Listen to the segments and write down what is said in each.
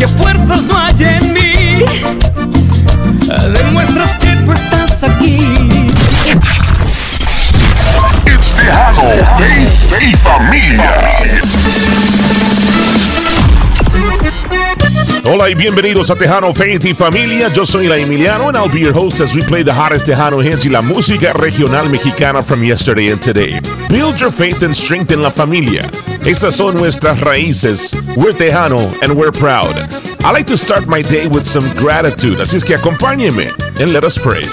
Que fuerzas no hay en mí. Demuestras que tú estás aquí. It's Tejano, Faith y Familia. Hola y bienvenidos a Tejano Faith y Familia. Yo soy la Emiliano and I'll be your host as we play the hottest Tejano hits y la música regional mexicana from yesterday and today. Build your faith and strengthen la familia. Esas son nuestras raíces. We're Tejano and we're proud. I like to start my day with some gratitude, así es que acompáñeme and let us pray.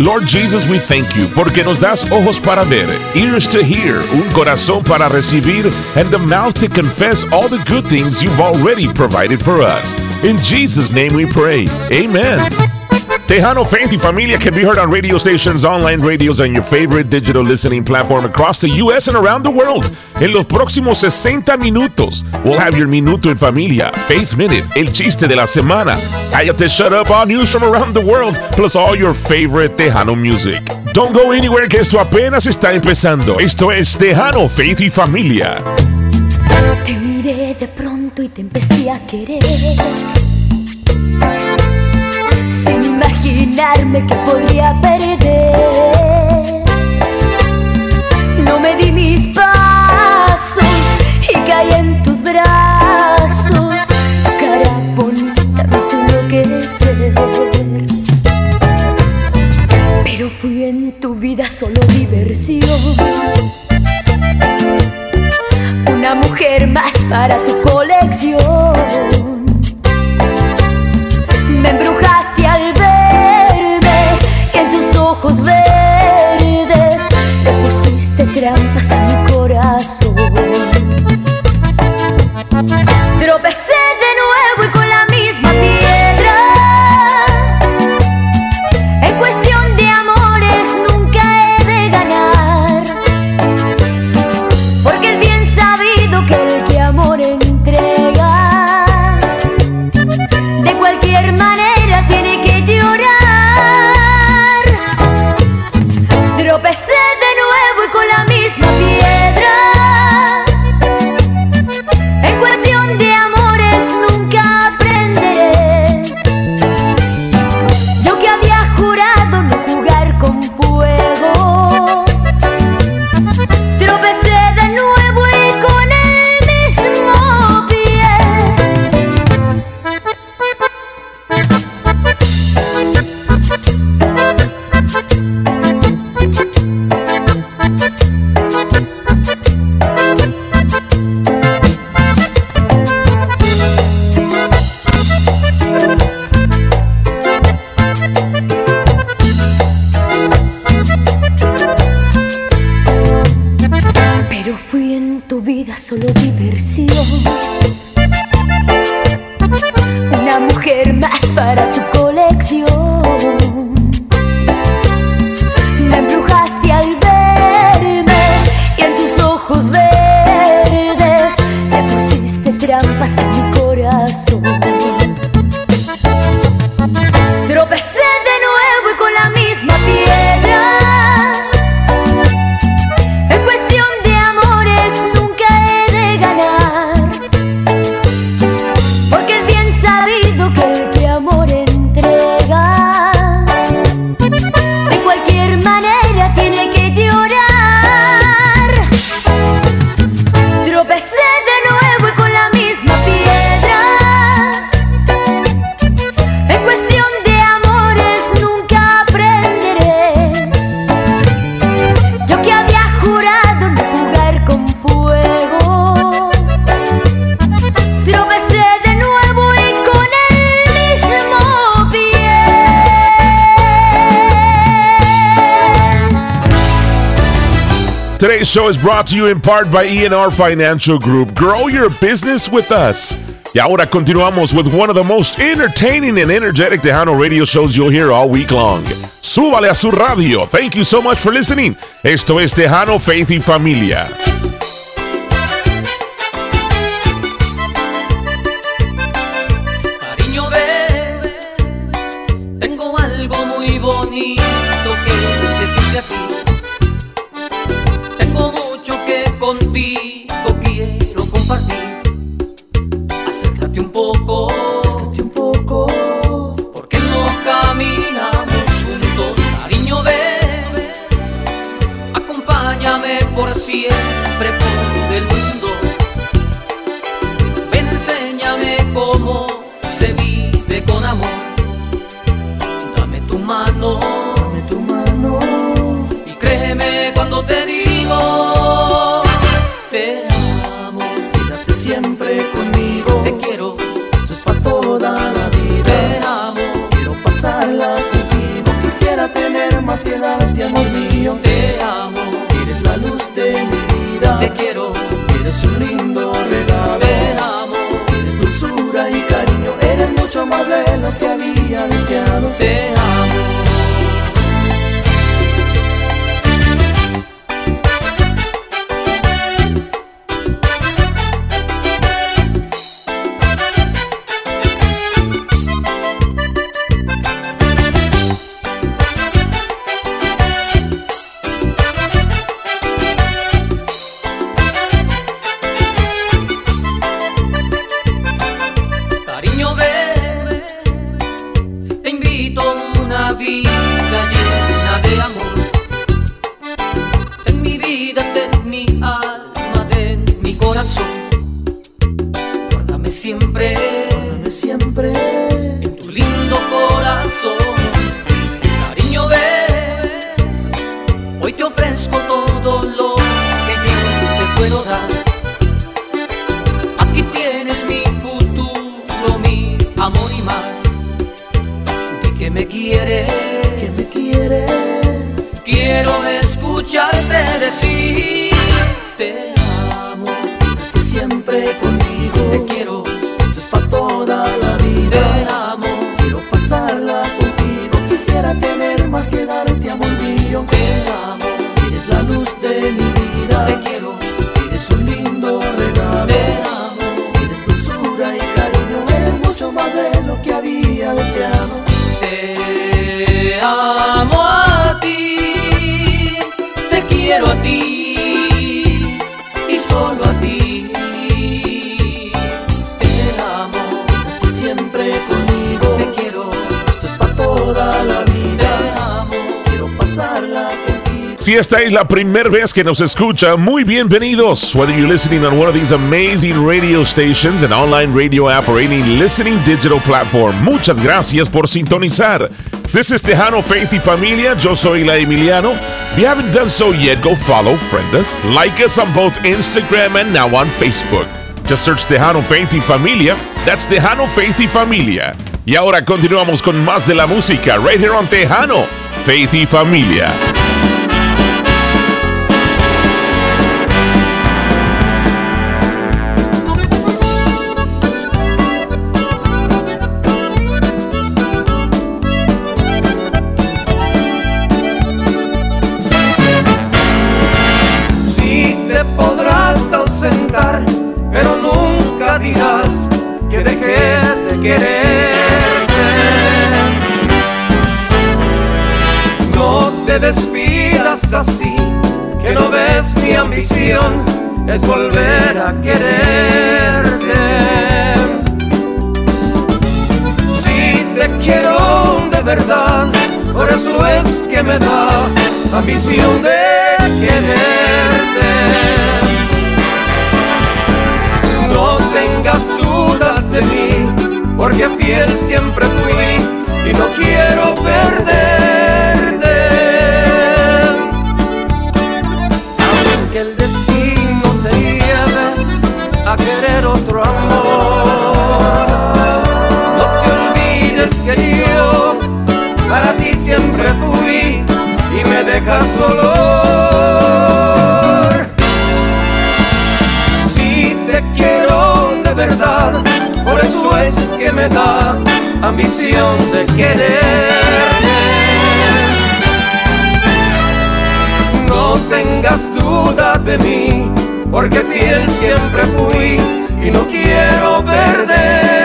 Lord Jesus, we thank you porque nos das ojos para ver, ears to hear, un corazón para recibir, and a mouth to confess all the good things you've already provided for us. In Jesus' name we pray. Amen. Tejano Faith y Familia can be heard on radio stations, online radios, and your favorite digital listening platform across the U.S. and around the world. En los próximos 60 minutos, we'll have your Minuto en Familia, Faith Minute, El Chiste de la Semana, Cállate Shut Up, all news from around the world, plus all your favorite Tejano music. Don't go anywhere que esto apenas está empezando. Esto es Tejano Faith y Familia. Te miré de pronto y te empecé a querer. Imaginarme que podría solo diversión. Show is brought to you in part by ENR Financial Group. Grow your business with us. Y ahora continuamos with one of the most entertaining and energetic Tejano radio shows you'll hear all week long. Súbale a su radio. Thank you so much for listening. Esto es Tejano Faith y Familia. poco, un poco, porque no caminamos juntos, cariño, ven, acompáñame por siempre. que me quieres. Quiero escucharte decir te amo, que siempre Si esta es la primera vez que nos escucha, muy bienvenidos. Whether you're listening on one of these amazing radio stations, an online radio app, or any listening digital platform, muchas gracias por sintonizar. This is Tejano Faith y Familia. Yo soy La Emiliano. If you haven't done so yet, go follow, friend us, like us on both Instagram and now on Facebook. Just search Tejano Faith y Familia. That's Tejano Faith y Familia. Y ahora continuamos con más de la música, right here on Tejano Faith y Familia. Ambición es volver a quererte. Si te quiero de verdad, por eso es que me da la misión de quererte. No tengas dudas de mí, porque fiel siempre fui y no quiero perderte. color. Si te quiero de verdad, por eso es que me da ambición de quererte. No tengas duda de mí, porque fiel siempre fui y no quiero perder.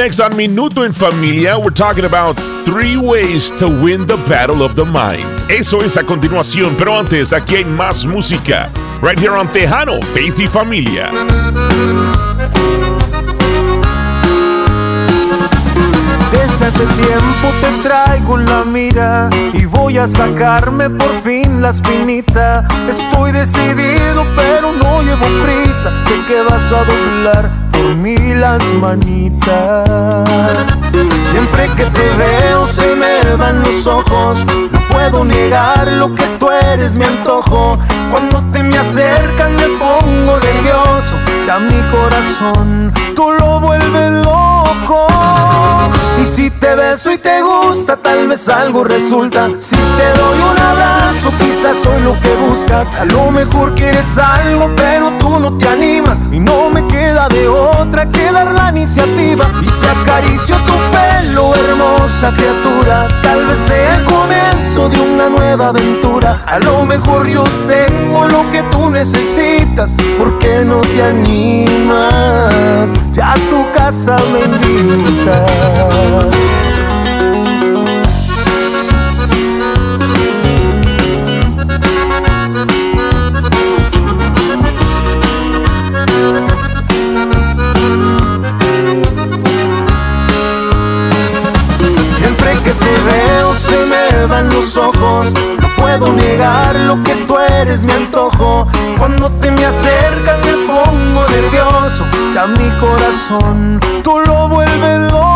Next on Minuto en Familia, we're talking about three ways to win the battle of the mind. Eso es a continuación, pero antes, aquí hay más música. Right here on Tejano, Faith y Familia. Desde hace tiempo te traigo la mira y voy a sacarme por fin la espinita. Estoy decidido, pero no llevo prisa. Sé que vas a doblar mí las manitas. Siempre que te veo se me van los ojos. No puedo negar lo que tú eres mi antojo. Cuando te me acercan me pongo nervioso. Ya mi corazón tú lo vuelves loco. Y si te beso y te gusta, tal vez algo resulta. Si te doy un abrazo, quizás soy lo que buscas. A lo mejor quieres algo, pero tú no te animas. Y no me queda de otra que dar la iniciativa. Y si acaricio tu pelo, hermosa criatura, tal vez sea el comienzo de una nueva aventura. A lo mejor yo tengo lo que tú necesitas. ¿Por qué no te animas? Ya tu casa me Siempre que te veo se me van los ojos. Puedo negar lo que tú eres mi antojo. Cuando te me acercas me pongo nervioso. Ya mi corazón tú lo vuelves loco.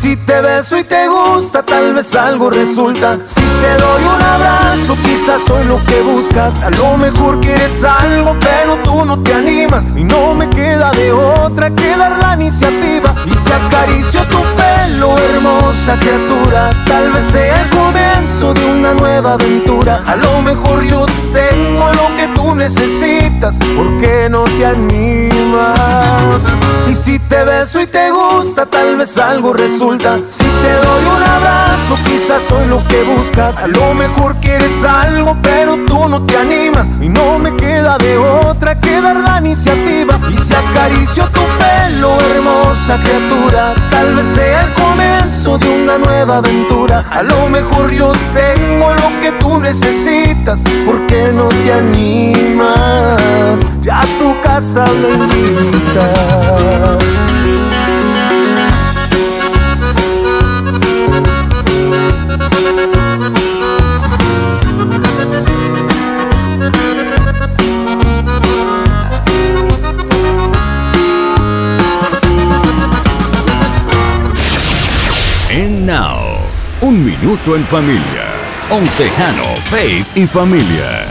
Si te beso y te gusta, tal vez algo resulta. Si te doy un abrazo, quizás soy lo que buscas. A lo mejor quieres algo, pero tú no te animas. Y no me queda de otra que dar la iniciativa. Y si acaricio tu pelo, hermosa criatura, tal vez sea el comienzo de una nueva aventura. A lo mejor yo tengo lo que tú necesitas. ¿Por qué no te animas? Y si te beso y te gusta, tal vez algo resulta. Si te doy un abrazo, quizás soy lo que buscas. A lo mejor quieres algo, pero tú no te animas. Y no me queda de otra que dar la iniciativa. Y si acaricio tu pelo, hermosa criatura, tal vez sea el comienzo de una nueva aventura. A lo mejor yo te invitas? ¿Por qué no te animas? Ya tu casa me invitas. Minuto en familia. Un tejano, faith y familia.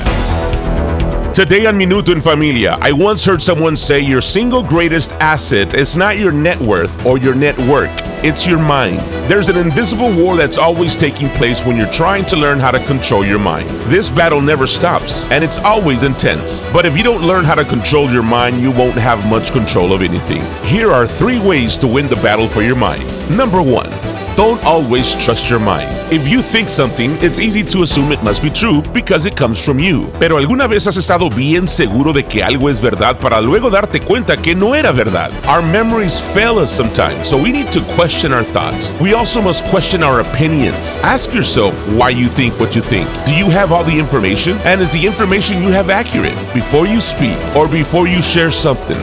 Today on Minuto en Familia, I once heard someone say your single greatest asset is not your net worth or your network, it's your mind. There's an invisible war that's always taking place when you're trying to learn how to control your mind. This battle never stops, and it's always intense. But if you don't learn how to control your mind, you won't have much control of anything. Here are three ways to win the battle for your mind. Number one, don't always trust your mind. If you think something, it's easy to assume it must be true because it comes from you. Pero alguna vez has estado bien seguro de que algo es verdad para luego darte cuenta que no era verdad. Our memories fail us sometimes, so we need to question our thoughts. We also must question our opinions. Ask yourself why you think what you think. Do you have all the information? And is the information you have accurate? Before you speak or before you share something,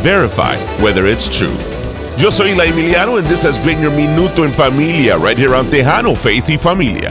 verify whether it's true. Yo soy La Emiliano and this has been your Minuto en Familia right here on Tejano Faith y Familia.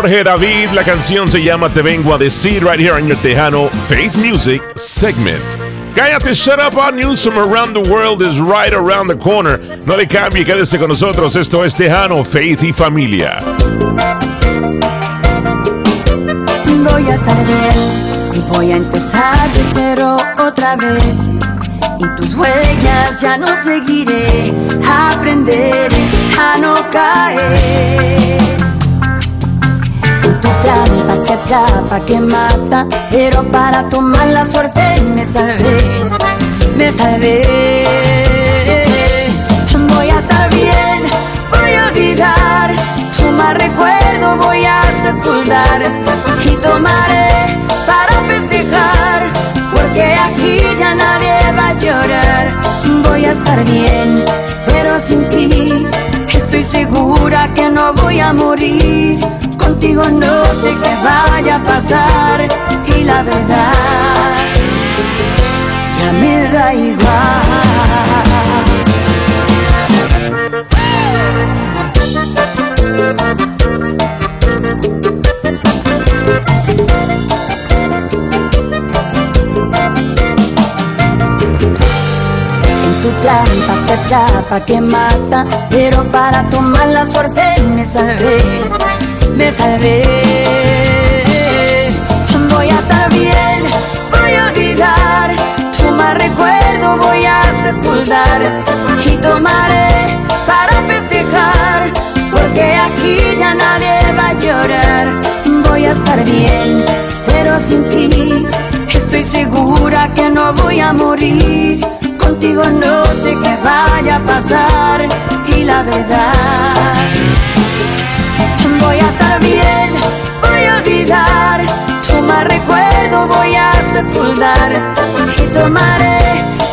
Jorge David. La canción se llama Te Vengo a Decir, right here on your Tejano Faith Music segment. Cállate, shut up, our news from around the world is right around the corner. No le cambie, quédese con nosotros. Esto es Tejano, Faith y Familia. Voy a estar bien, voy a empezar de cero otra vez. Y tus huellas ya no seguiré, a no caer. Tu trampa que atrapa, que mata, pero para tomar la suerte me salvé, me salvé. Voy a estar bien, voy a olvidar, tu mal recuerdo voy a sepultar y tomaré para festejar, porque aquí ya nadie va a llorar. Voy a estar bien, pero sin ti estoy segura que no voy a morir. Contigo no sé qué vaya a pasar. Y la verdad ya me da En tu trampa te atrapa, que mata, pero para tomar la suerte me salvé, me salvé. Voy a estar bien, voy a olvidar, tu mal recuerdo voy a sepultar y tomaré para festejar, porque aquí ya nadie va a llorar. Voy a estar bien, pero sin ti estoy segura que no voy a morir. Contigo no sé qué vaya a pasar y la verdad voy a estar bien, voy a olvidar, tu mal recuerdo voy a sepultar y tomaré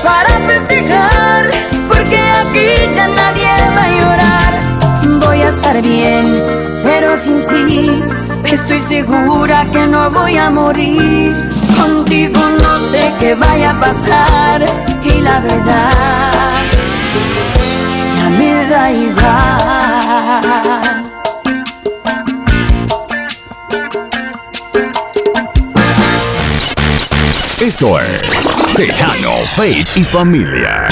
para festejar, porque aquí ya nadie va a llorar. Voy a estar bien, pero sin ti estoy segura que no voy a morir. Contigo no sé qué vaya a pasar y la verdad ya me da igual. Esto es Tejano, Faith y Familia.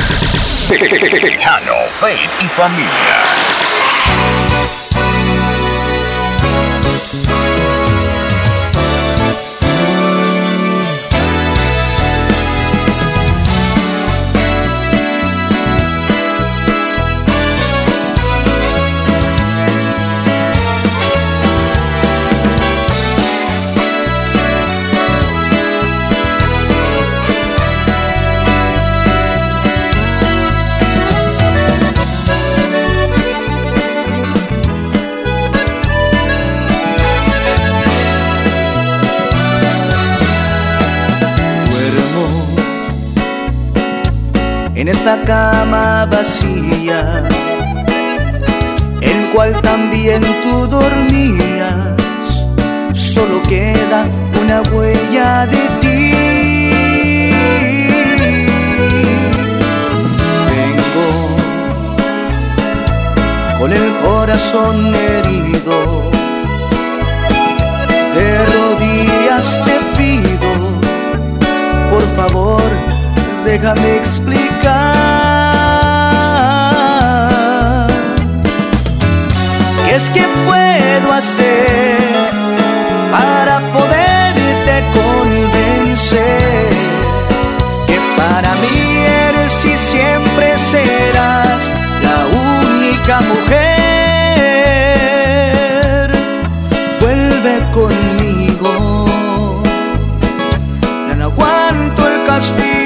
Tejano, Faith y Familia. Esta cama vacía, en cual también tú dormías. Solo queda una huella de ti. Vengo con el corazón herido, de rodillas te pido por favor, déjame explicar. Es que puedo hacer para poderte convencer? Que para mí eres y siempre serás la única mujer. Vuelve conmigo ya no aguanto el castigo,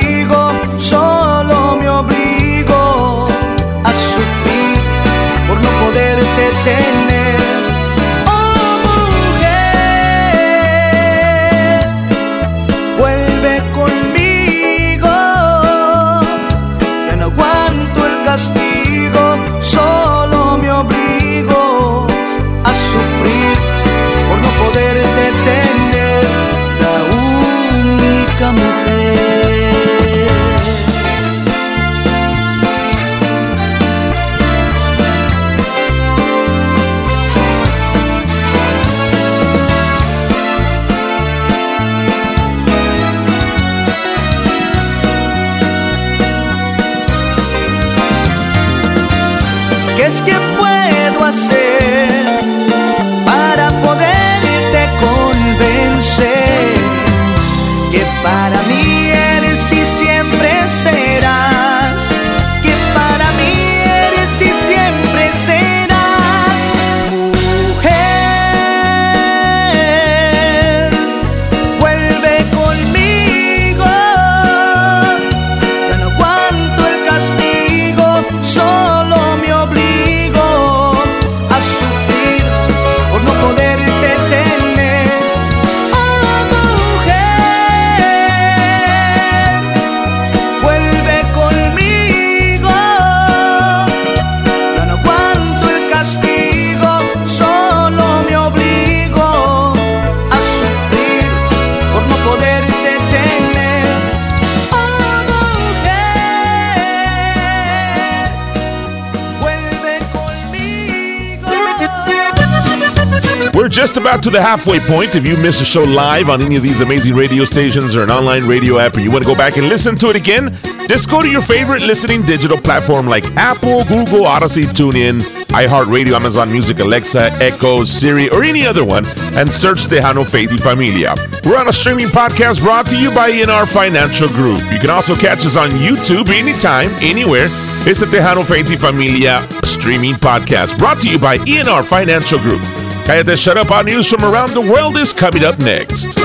just about to the halfway point. If you miss a show live on any of these amazing radio stations or an online radio app and you want to go back and listen to it again, just go to your favorite listening digital platform like Apple, Google, Odyssey, TuneIn, iHeartRadio, Amazon Music, Alexa, Echo, Siri, or any other one and search Tejano Faith y Familia. We're on a streaming podcast brought to you by ENR Financial Group. You can also catch us on YouTube anytime, anywhere. It's the Tejano Faith y Familia streaming podcast brought to you by ENR Financial Group. Cállate Shut Up on News from Around the World is coming up next.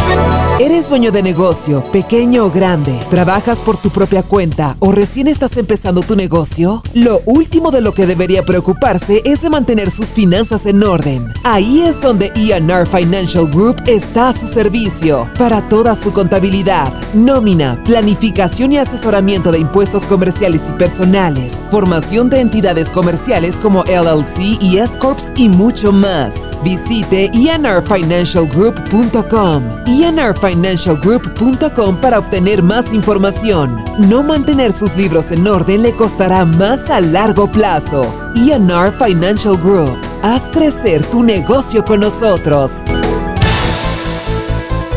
¿Eres dueño de negocio, pequeño o grande? ¿Trabajas por tu propia cuenta o recién estás empezando tu negocio? Lo último de lo que debería preocuparse es de mantener sus finanzas en orden. Ahí es donde ENR Financial Group está a su servicio para toda su contabilidad, nómina, planificación y asesoramiento de impuestos comerciales y personales, formación de entidades comerciales como LLC y S-Corps y mucho más. Visite enrfinancialgroup.com enrfinancialgroup.com para obtener más información. No mantener sus libros en orden le costará más a largo plazo. ENR Financial Group. Haz crecer tu negocio con nosotros.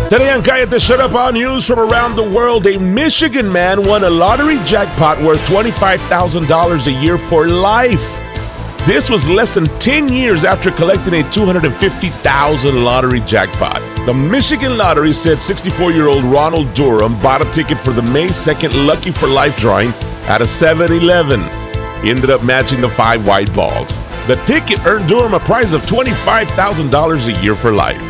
Today on Kayate Shut Up All News from around the world, a Michigan man won a lottery jackpot worth $25,000 a year for life. This was less than 10 years after collecting a 250,000 lottery jackpot. The Michigan Lottery said 64-year-old Ronald Durham bought a ticket for the May 2nd Lucky for Life drawing at a 7-Eleven. He ended up matching the five white balls. The ticket earned Durham a prize of $25,000 a year for life.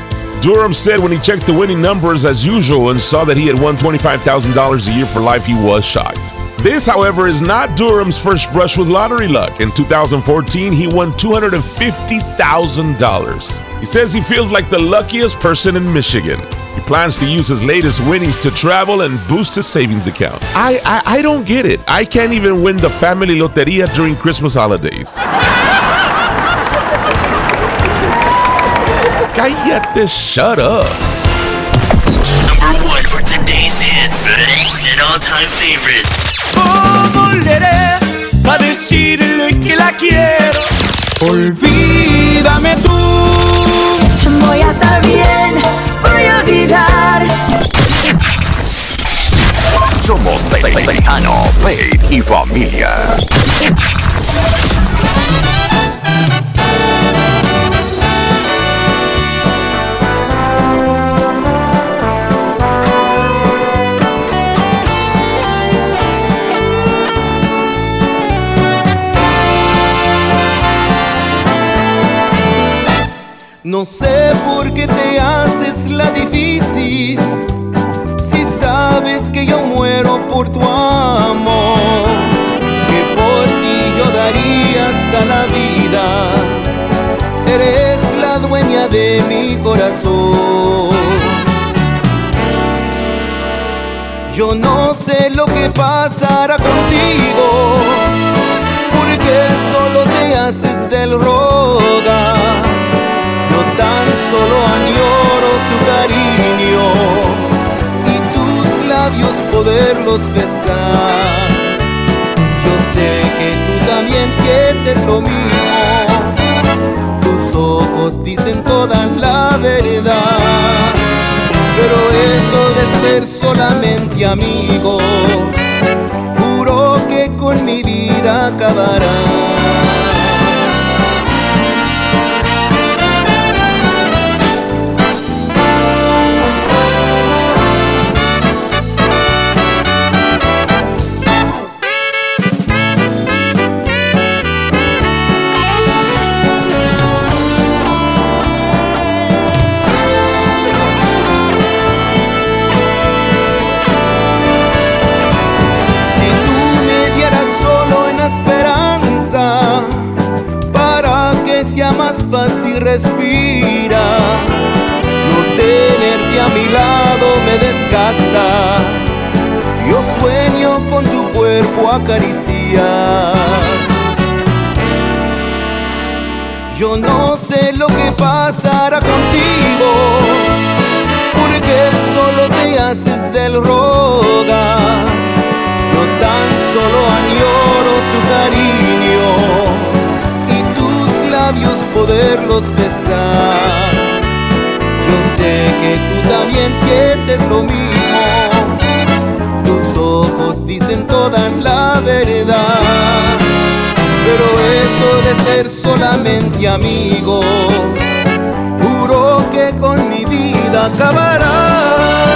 Durham said when he checked the winning numbers as usual and saw that he had won $25,000 a year for life, he was shocked. This, however, is not Durham's first brush with lottery luck. In 2014, he won $250,000. He says he feels like the luckiest person in Michigan. He plans to use his latest winnings to travel and boost his savings account. I, I, I don't get it. I can't even win the family loteria during Christmas holidays. Cállate, shut up. Number one for today's hits and all-time favorites. Oh, volveré a decirle que la quiero. Olvídame tú. Voy a estar bien, voy a olvidar. Somos Te- Te- Tejano, Faith y Familia. De mi corazón. Yo no sé lo que pasará contigo, porque solo te haces del roga. Yo tan solo añoro tu cariño y tus labios poderlos besar. Yo sé que tú también sientes lo mismo. Dicen toda la verdad. Pero esto de ser solamente amigos, juro que con mi vida acabará. Fácil respirar. No tenerte a mi lado me desgasta. Yo sueño con tu cuerpo acariciar. Yo no sé lo que pasará contigo, porque solo te haces del roga. Yo tan solo añoro tu cariño labios poderlos besar. Yo sé que tú también sientes lo mismo. Tus ojos dicen toda la verdad. Pero esto de ser solamente amigos, juro que con mi vida acabará.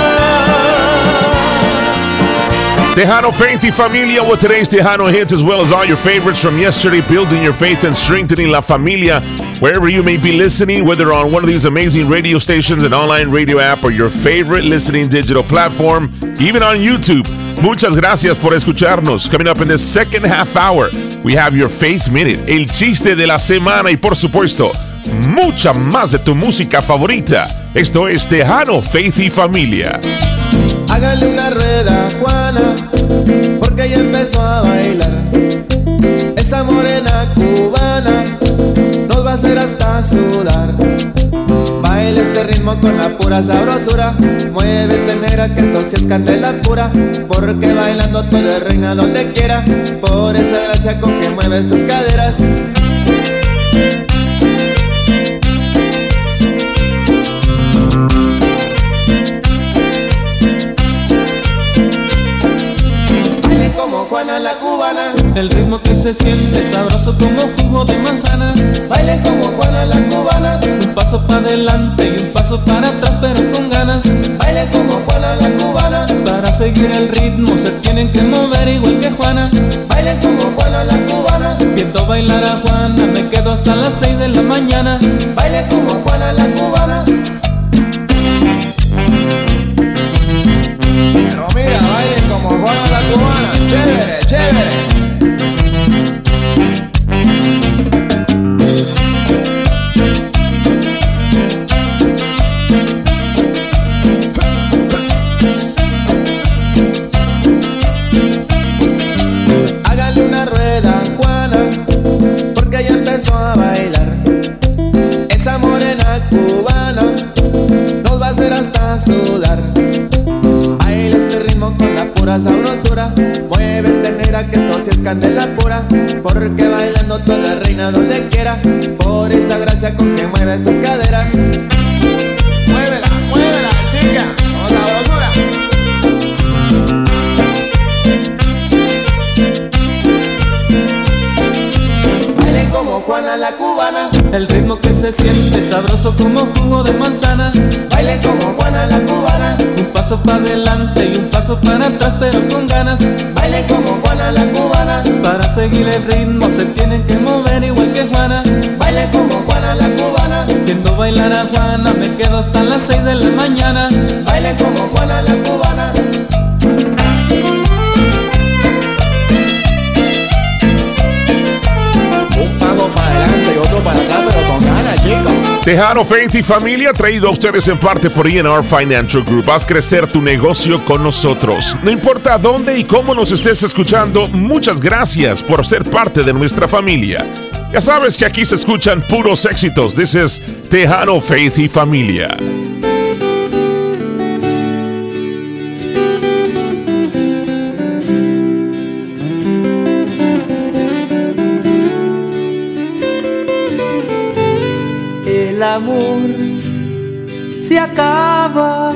Tejano Faith y Familia with today's Tejano hits as well as all your favorites from yesterday, building your faith and strengthening La Familia. Wherever you may be listening, whether on one of these amazing radio stations, an online radio app, or your favorite listening digital platform, even on YouTube. Muchas gracias por escucharnos. Coming up in the second half hour, we have your Faith Minute, el chiste de la semana y por supuesto, mucha más de tu música favorita. Esto es Tejano Faith y Familia. Hágale una rueda, Juana, porque ella empezó a bailar. Esa morena cubana nos va a hacer hasta sudar. Baila este ritmo con la pura sabrosura. Muévete negra que esto sí es candela pura. Porque bailando tú eres reina donde quiera. Por esa gracia con que mueves tus caderas. Juana la cubana. El ritmo que se siente sabroso como jugo de manzana. Baile como Juana la cubana. Un paso para adelante y un paso para atrás, pero con ganas. Baile como Juana la cubana. Para seguir el ritmo se tienen que mover igual que Juana. Baile como Juana la cubana. Viendo bailar a Juana, me quedo hasta las 6 de la mañana. Baile como Juana la cubana. Pero mira, baile como Juana la cubana. Chévere, chévere. Porque bailando tú eres reina donde quiera. Por esa gracia con que mueves tus caderas. Muévela, muévela, chica, con sabrosura. Baile como Juana la cubana. El ritmo que se siente sabroso como jugo de manzana. Baile como Juana la cubana. Un paso para adelante y un paso para atrás, pero con ganas. Baile como Juana la cubana. Para seguir el ritmo se tienen que mover igual que Juana. Baile como Juana la cubana. Viendo bailar a Juana, me quedo hasta las 6 de la mañana. Baile como Juana la cubana. Adelante otro para atrás, pero con ganas, chicos. Tejano Faith y Familia traído a ustedes en parte por ENR Financial Group. Haz crecer tu negocio con nosotros. No importa dónde y cómo nos estés escuchando, muchas gracias por ser parte de nuestra familia. Ya sabes que aquí se escuchan puros éxitos. Is Tejano Faith y Familia. Amor se acaba.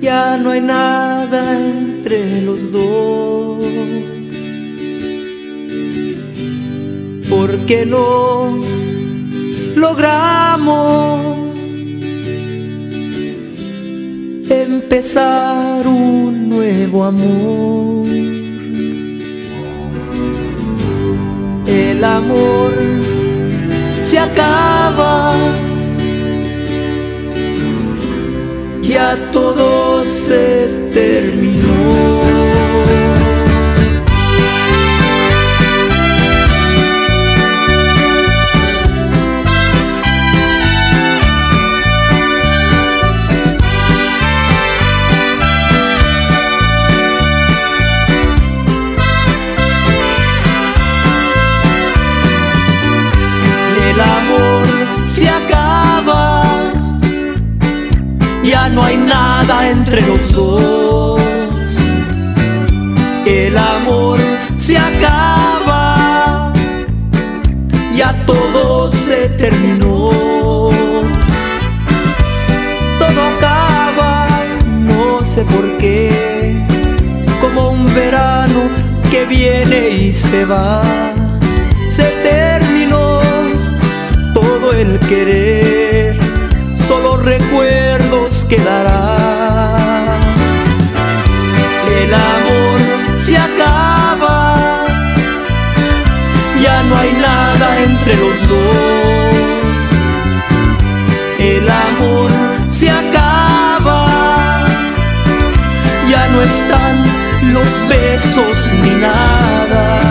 Ya no hay nada entre los dos. Porque no logramos empezar un nuevo amor. El amor se acaba. Ya todo se terminó. entre los dos. El amor se acaba, ya todo se terminó. Todo acaba, no sé por qué, como un verano que viene y se va. Se terminó todo el querer, solo recuerdos quedarán. Entre los dos. El amor se acaba, ya no están los besos ni nada.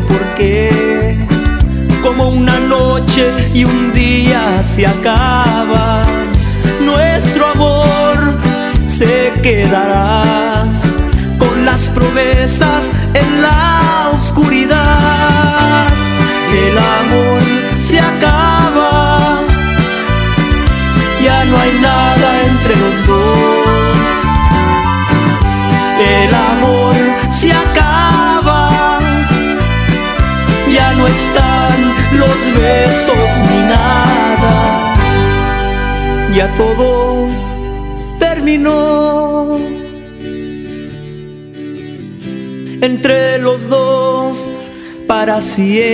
Por qué. Como una noche y un día se acaba, nuestro amor se quedará con las promesas en la oscuridad. El amor se acaba, ya no hay nada entre los dos. El amor están los besos ni nada, ya todo terminó entre los dos para siempre.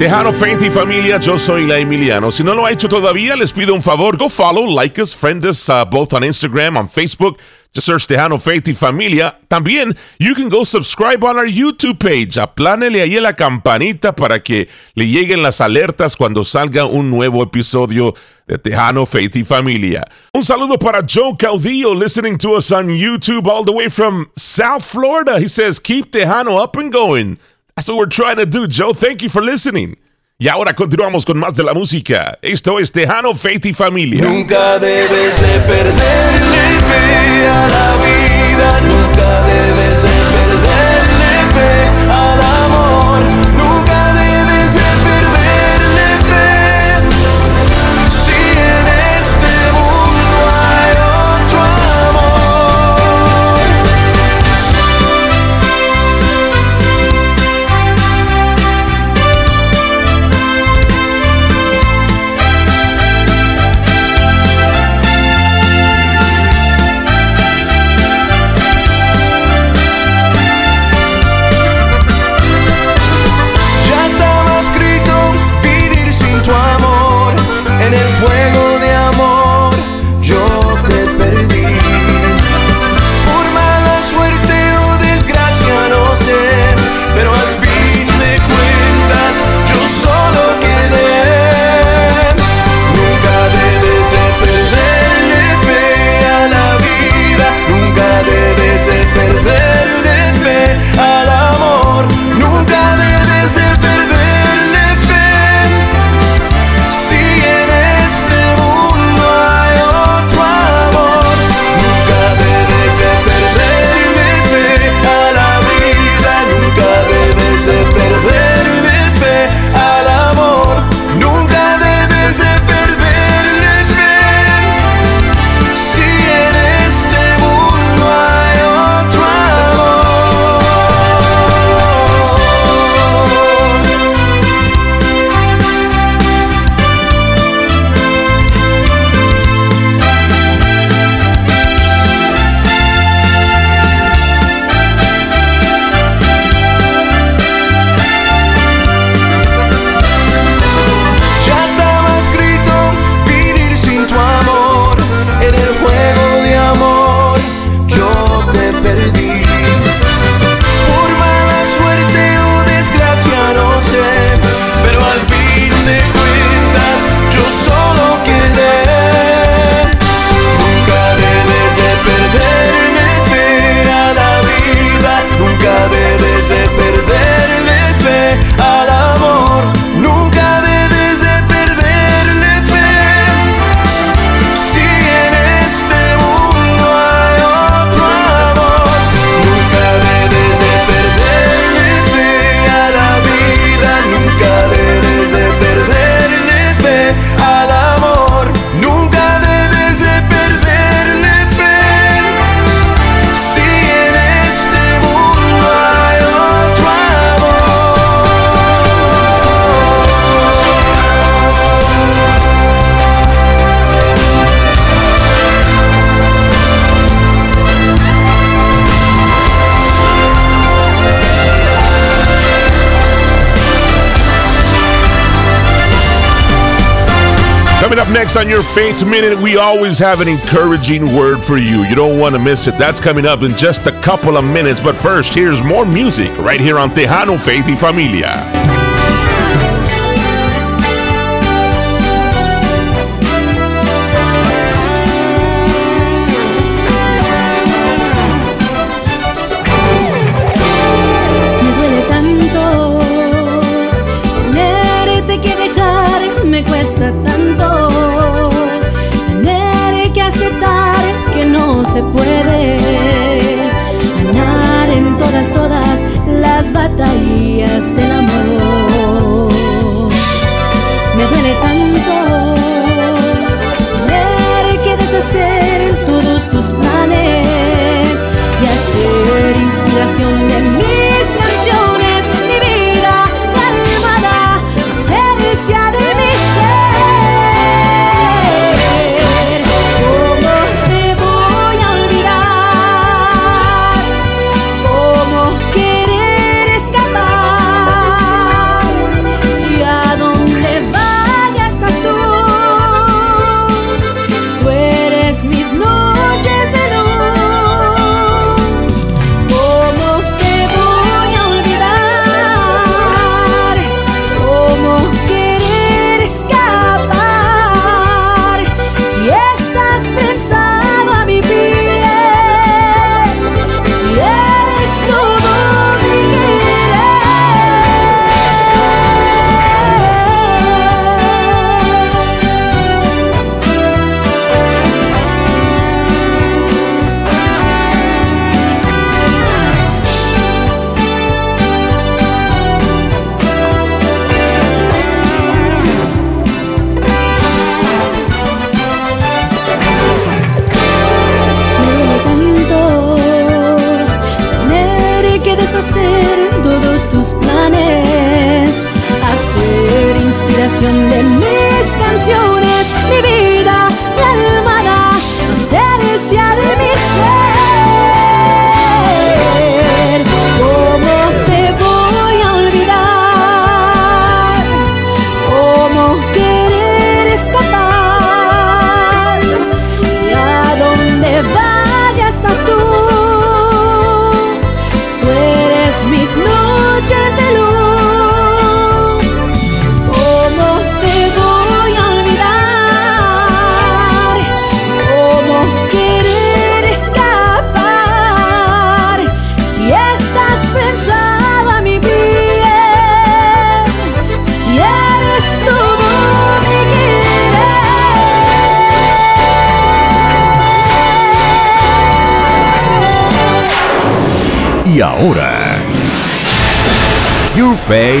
Tejano Faith y familia, yo soy la Emiliano. Si no lo ha hecho todavía, les pido un favor, go follow, like us, friend us uh, both on Instagram, on Facebook. Just search Tejano Faith y Familia. También, you can go subscribe on our YouTube page. Aplánele ahí la campanita para que le lleguen las alertas cuando salga un nuevo episodio de Tejano Faith y Familia. Un saludo para Joe Caudillo listening to us on YouTube all the way from South Florida. He says, keep Tejano up and going. That's what we're trying to do, Joe. Thank you for listening. Y ahora continuamos con más de la música. Esto es Tejano, Faith y Familia. Nunca debes de perderle fe a la vida, nunca debes de perderle fe next on your Faith Minute, we always have an encouraging word for you. You don't want to miss it. That's coming up in just a couple of minutes. But first, here's more music right here on Tejano Faith y Familia. Batallas del amor. Me duele tanto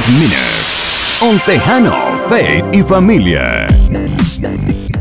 Faith Minute. On Tejano, Faith y Familia.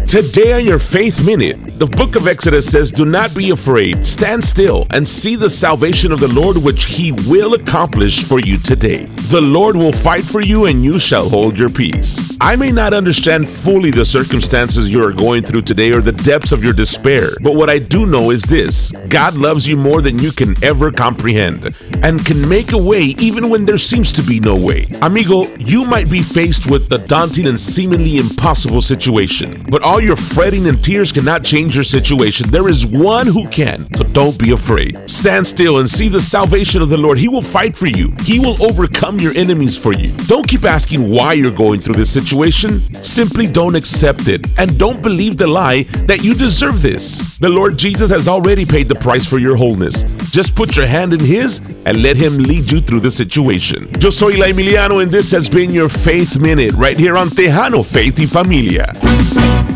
Today on your Faith Minute, the book of Exodus says, Do not be afraid, stand still, and see the salvation of the Lord, which he will accomplish for you today. The Lord will fight for you, and you shall hold your peace. I may not understand fully the circumstances you are going through today or the depths of your despair, but what I do know is this God loves you more than you can ever comprehend and can make a way even when there seems to be no way. Amigo, you might be faced with a daunting and seemingly impossible situation, but all your fretting and tears cannot change your situation. There is one who can, so don't be afraid. Stand still and see the salvation of the Lord. He will fight for you, He will overcome your enemies for you. Don't keep asking why you're going through this situation. Simply don't accept it and don't believe the lie that you deserve this. The Lord Jesus has already paid the price for your wholeness. Just put your hand in His and let Him lead you through the situation. Yo soy La Emiliano, and this has been your Faith Minute right here on Tejano Faith y Familia.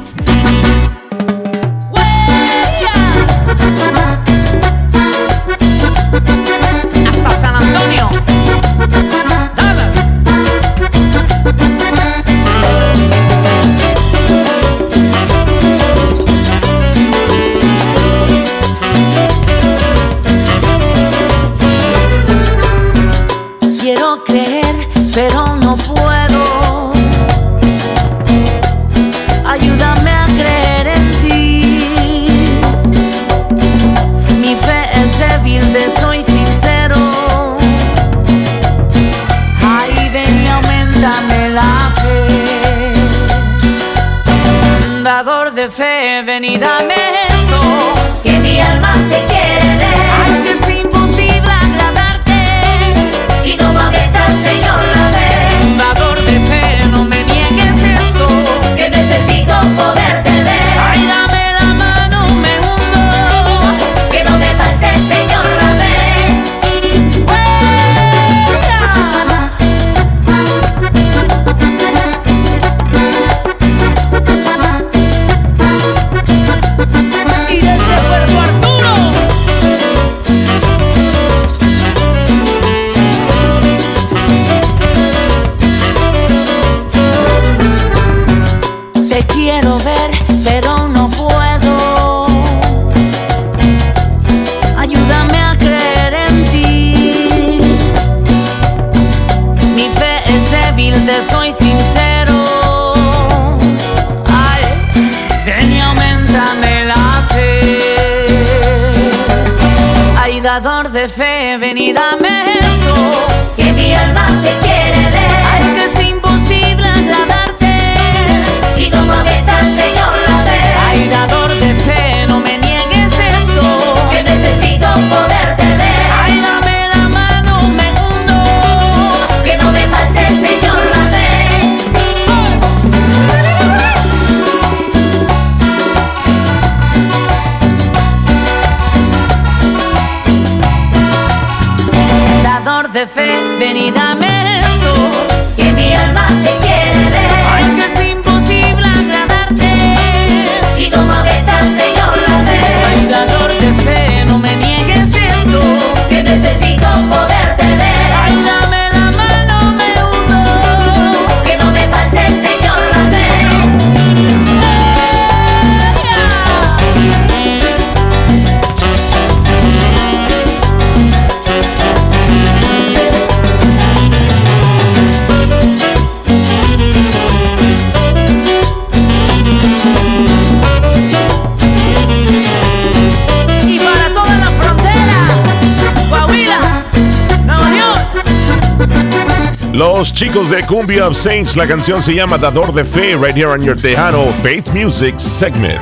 Los chicos de Cumbia of Saints, la canción se llama Dador de Fe, right here on your Tejano Faith Music segment.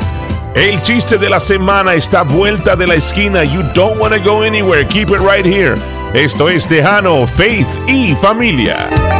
El chiste de la semana está vuelta de la esquina. You don't wanna go anywhere, keep it right here. Esto es Tejano, Faith y Familia.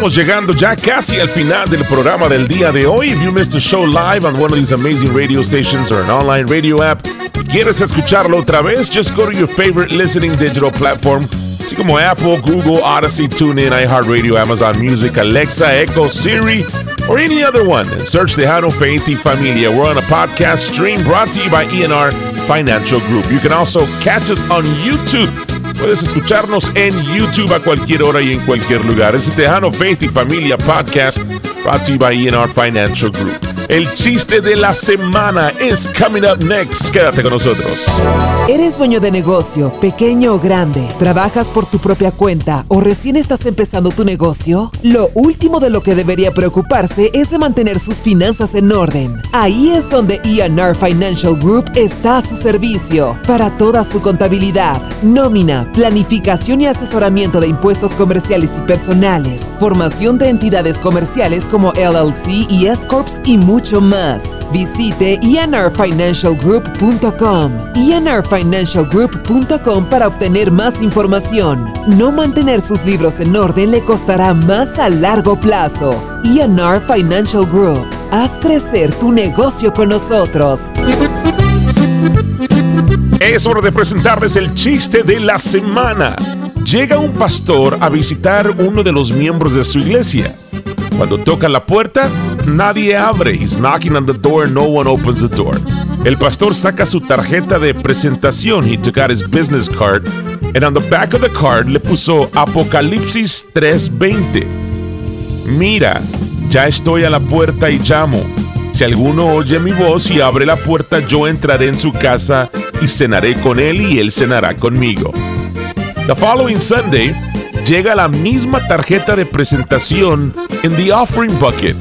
Estamos llegando ya casi al final del programa del día de hoy. If you missed the show live on one of these amazing radio stations or an online radio app, ¿quieres escucharlo otra vez? Just go to your favorite listening digital platform, así como Apple, Google, Odyssey, TuneIn, iHeartRadio, Amazon Music, Alexa, Echo, Siri, or any other one, and search Tejano Faith y Familia. We're on a podcast stream brought to you by ENR Financial Group. You can also catch us on YouTube. Puedes escucharnos en YouTube a cualquier hora y en cualquier lugar. Es el Tejano Faith y Familia Podcast, brought to you by ENR Financial Group. El chiste de la semana es coming up next. Quédate con nosotros. ¿Eres dueño de negocio, pequeño o grande? ¿Trabajas por tu propia cuenta o recién estás empezando tu negocio? Lo último de lo que debería preocuparse es de mantener sus finanzas en orden. Ahí es donde ENR Financial Group está a su servicio para toda su contabilidad, nómina, planificación y asesoramiento de impuestos comerciales y personales, formación de entidades comerciales como LLC y S-Corps y mucho más. Visite enrfinancialgroup.com enrfinancialgroup.com para obtener más información. No mantener sus libros en orden le costará más a largo plazo. ENR Financial Group. Haz crecer tu negocio con nosotros. Es hora de presentarles el chiste de la semana. Llega un pastor a visitar uno de los miembros de su iglesia. Cuando toca la puerta, nadie abre. He's knocking on the door, no one opens the door. El pastor saca su tarjeta de presentación. He took out his business card, and on the back of the card le puso Apocalipsis 3:20. Mira, ya estoy a la puerta y llamo. Si alguno oye mi voz y abre la puerta, yo entraré en su casa y cenaré con él y él cenará conmigo. The following Sunday, llega la misma tarjeta de presentación en the offering bucket.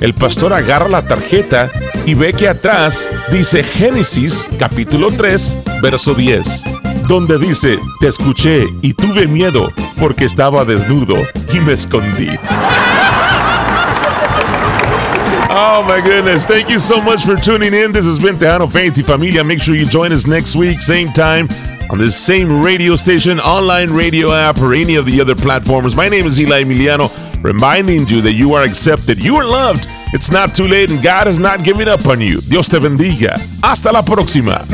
El pastor agarra la tarjeta y ve que atrás dice Génesis capítulo 3, verso 10, donde dice, te escuché y tuve miedo porque estaba desnudo y me escondí. Oh my goodness. Thank you so much for tuning in. This has been Tejano Faith y Familia. Make sure you join us next week, same time, on this same radio station, online radio app, or any of the other platforms. My name is Eli Emiliano, reminding you that you are accepted, you are loved. It's not too late, and God is not giving up on you. Dios te bendiga. Hasta la próxima.